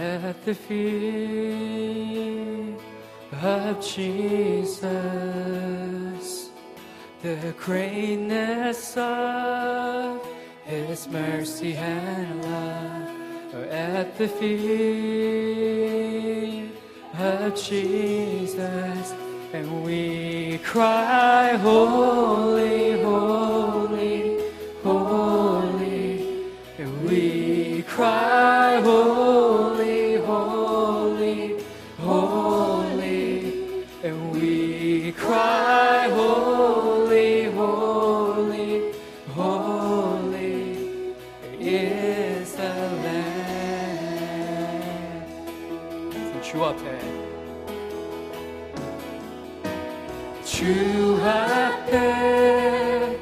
at the feet of Jesus. The greatness of His mercy and love at the feet of Jesus. And we cry, Holy, holy, holy. And we cry, 주 앞에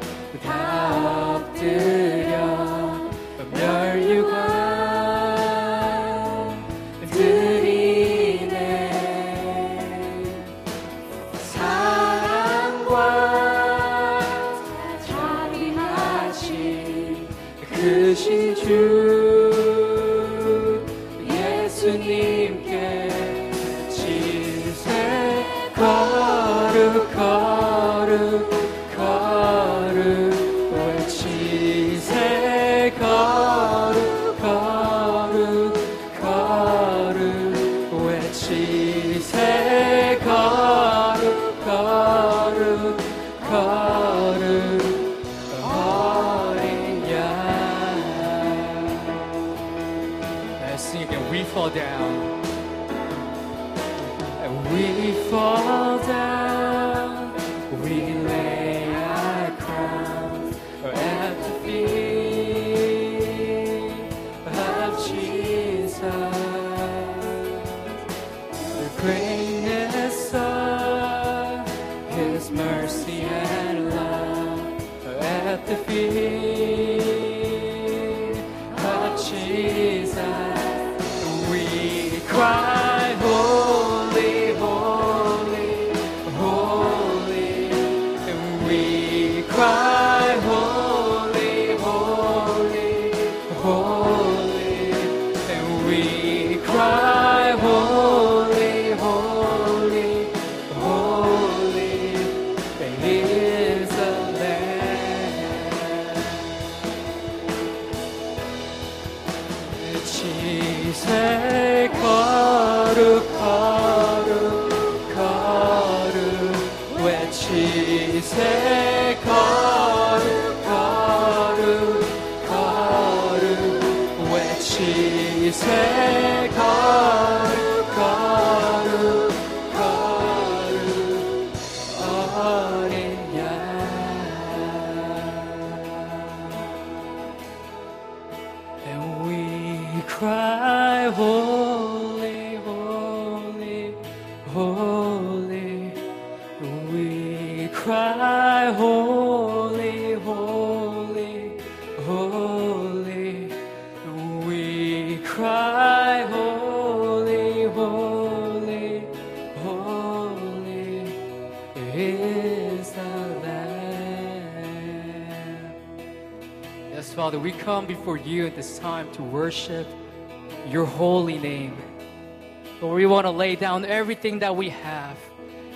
다 엎드려 멸류관 드리네. 사랑과 자비하신 크신 주 예수님께 cry, Holy, holy, holy. We cry, Holy, holy, holy. We cry, Holy, holy, holy is the Lamb. Yes, Father, we come before you at this time to worship your holy name. Lord, we want to lay down everything that we have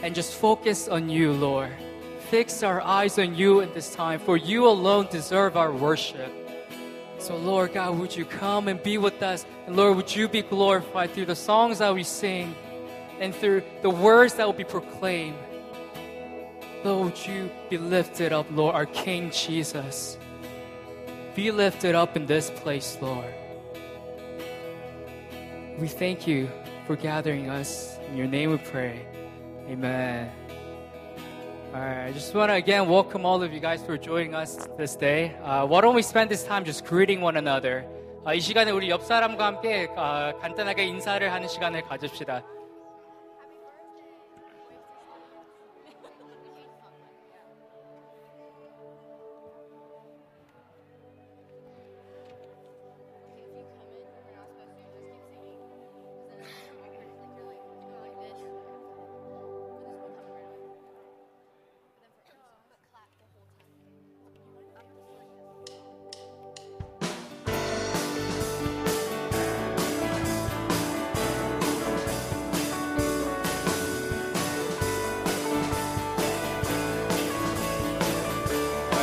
and just focus on you, Lord. Fix our eyes on you at this time, for you alone deserve our worship. So, Lord God, would you come and be with us? And Lord, would you be glorified through the songs that we sing and through the words that will be proclaimed? Lord, would you be lifted up, Lord, our King Jesus. Be lifted up in this place, Lord. We thank you for gathering us. In your name we pray. Amen. All right, I just want to again welcome all of you guys for joining us this day. Uh, why don't we spend this time just greeting one another? 아, 이 시간에 우리 옆 사람과 함께 아, 간단하게 인사를 하는 시간을 가집시다.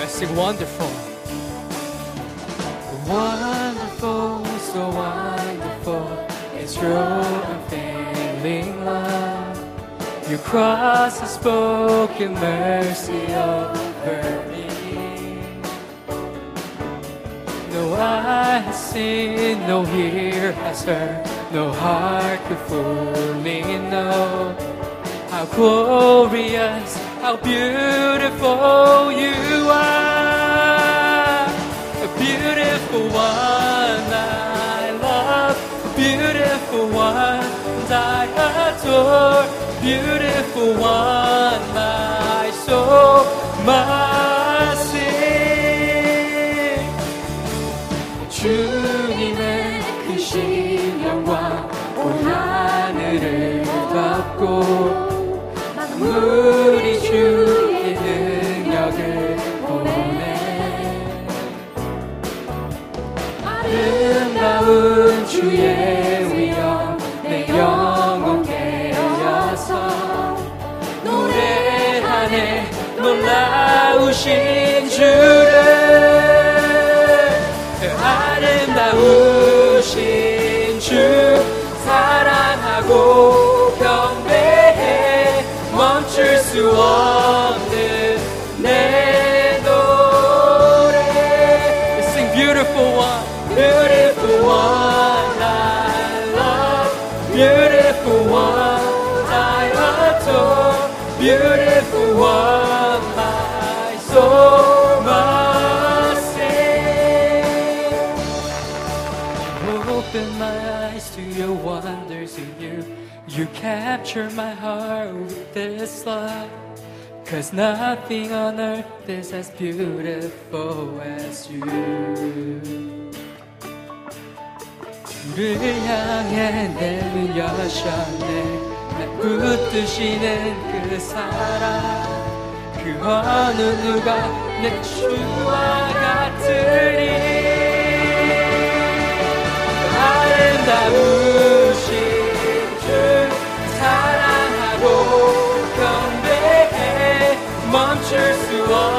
Sing wonderful. Wonderful, so wonderful. It's your unfailing love. Your cross has spoken mercy over me. No eye has seen, no ear has heard, no heart could fully know how glorious, how beautiful you are. A beautiful one I love, a beautiful one I adore, beautiful one my soul must to all. You capture my heart with this love. Cause nothing on earth is as beautiful as you. 주를 향해 내눈 여셨네 날 붙드시는 그 사랑 그 어느 누가 내 주와 같으리 아름다우 creatures who are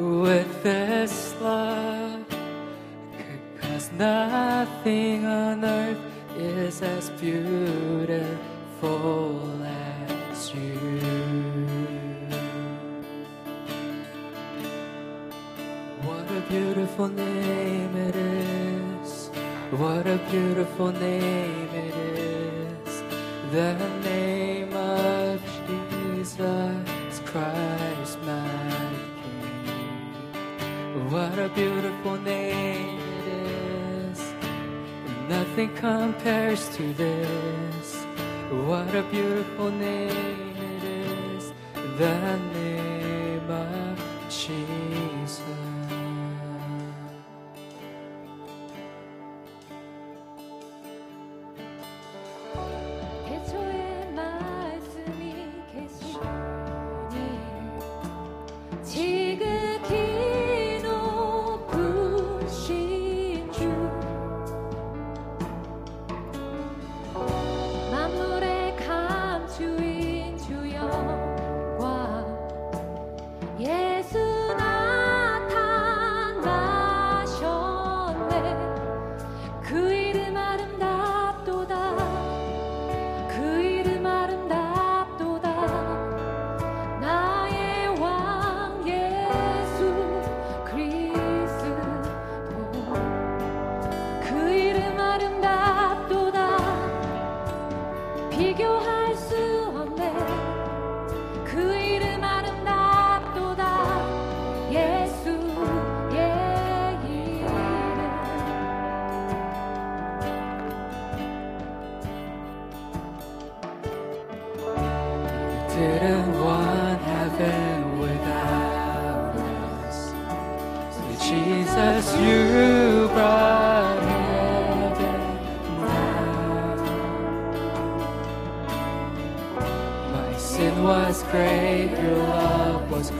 with this love. Cause nothing on earth is as beautiful as you. What a beautiful name it is. What a beautiful name it is. The name of Jesus Christ, What a beautiful name it is. Nothing compares to this. What a beautiful name it is.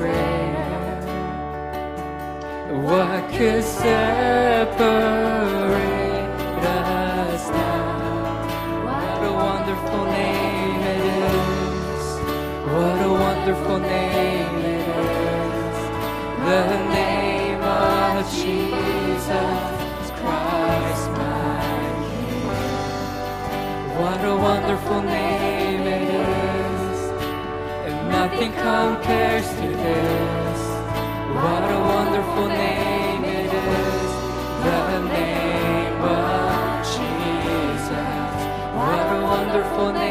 Greater? What could separate us now? What a wonderful name it is. What a wonderful name it is. The name of Jesus Christ, my King. What a wonderful name. Nothing compares to this. What a wonderful name it is. The name of Jesus. What a wonderful name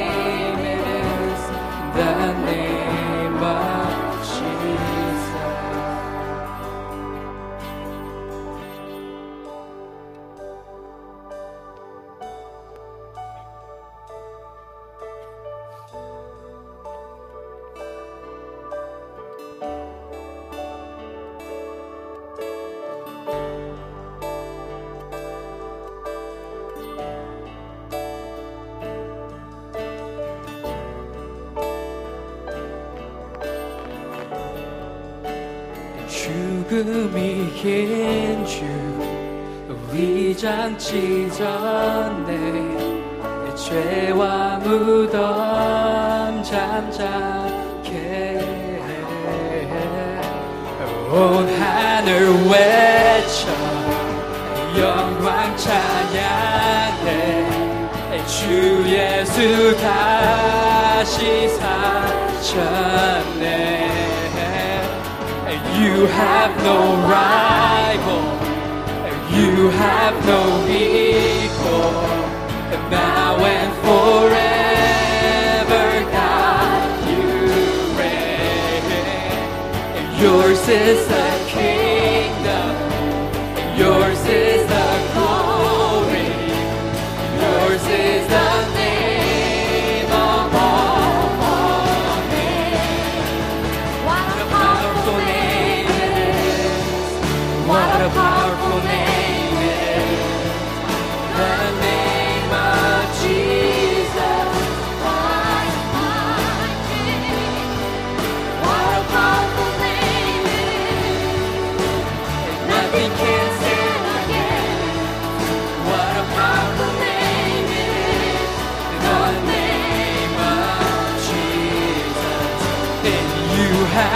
죽음이 이긴 주 우리 장치 전에 내 죄와 무덤 잠잠케 해. 온 하늘 외쳐 영광 찬양해. 주 예수 다시 사셨네 You have no rival. You have no equal. Now and forever God you reign. Yours is the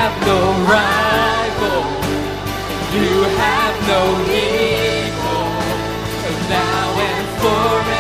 have no rival. You have no equal. Now and forever,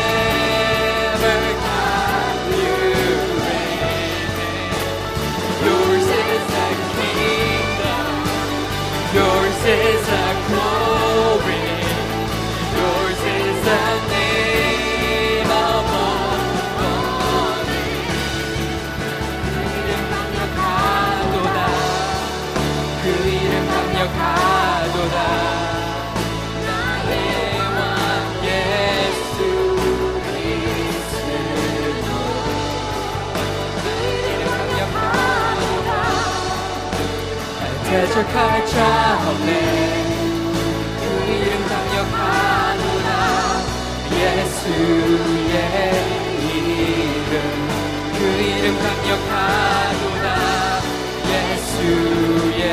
대적할 자 없네. 그 이름 강력하도다 예수의 이름. 그 이름 강력하도다 예수의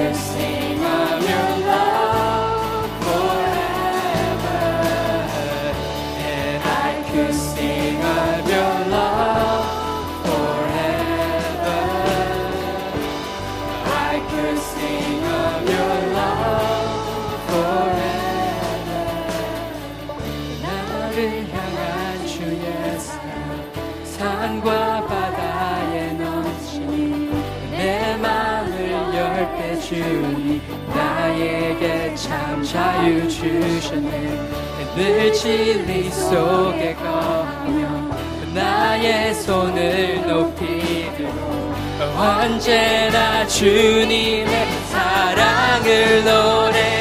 understand. 늘 진리 속에 거하며 나의 손을 높이 들고 언제나 주님의 사랑을 노래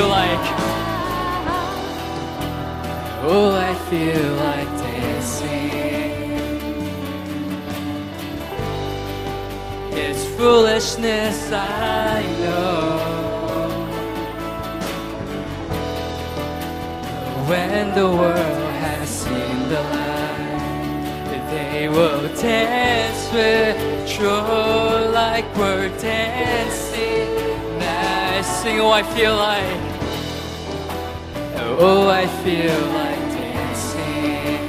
feel like Oh I feel like dancing It's foolishness I know When the world has seen the light, they will dance with joy like we're dancing. Now I sing, oh, I feel like, oh, I feel like dancing.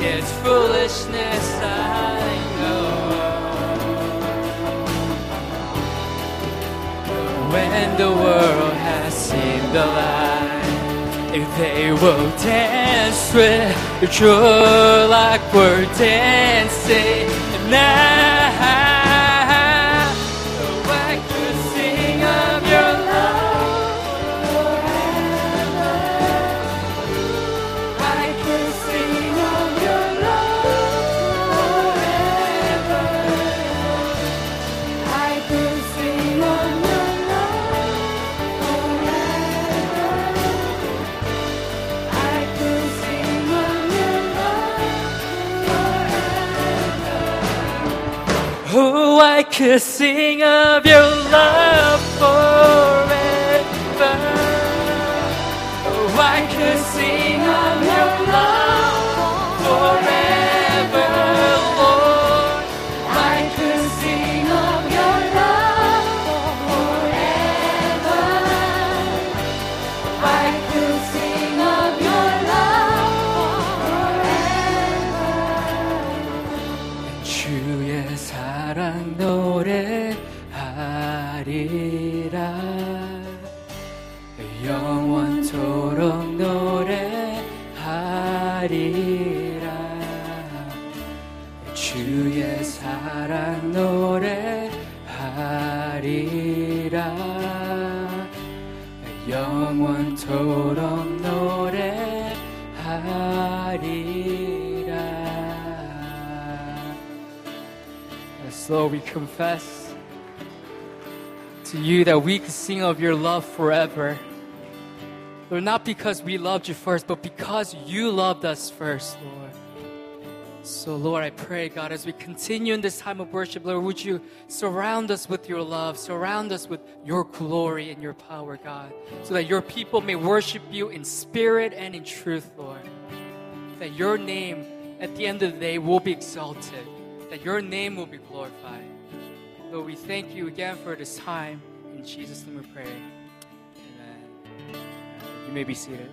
It's foolishness, I know. When the world has seen the light, If they will dance with joy like we're dancing now. Could sing of your love forever. 주의 사랑 노래하리라. 영원토록 노래하리라. 주의 사랑 노래하리라. 영원토록 Lord, we confess to you that we could sing of your love forever. Lord, not because we loved you first, but because you loved us first, Lord. So, Lord, I pray, God, as we continue in this time of worship, Lord, would you surround us with your love, surround us with your glory and your power, God, so that your people may worship you in spirit and in truth, Lord. That your name, at the end of the day, will be exalted, that your name will be glorified. Lord, we thank you again for this time. In Jesus' name we pray. Amen. You may be seated.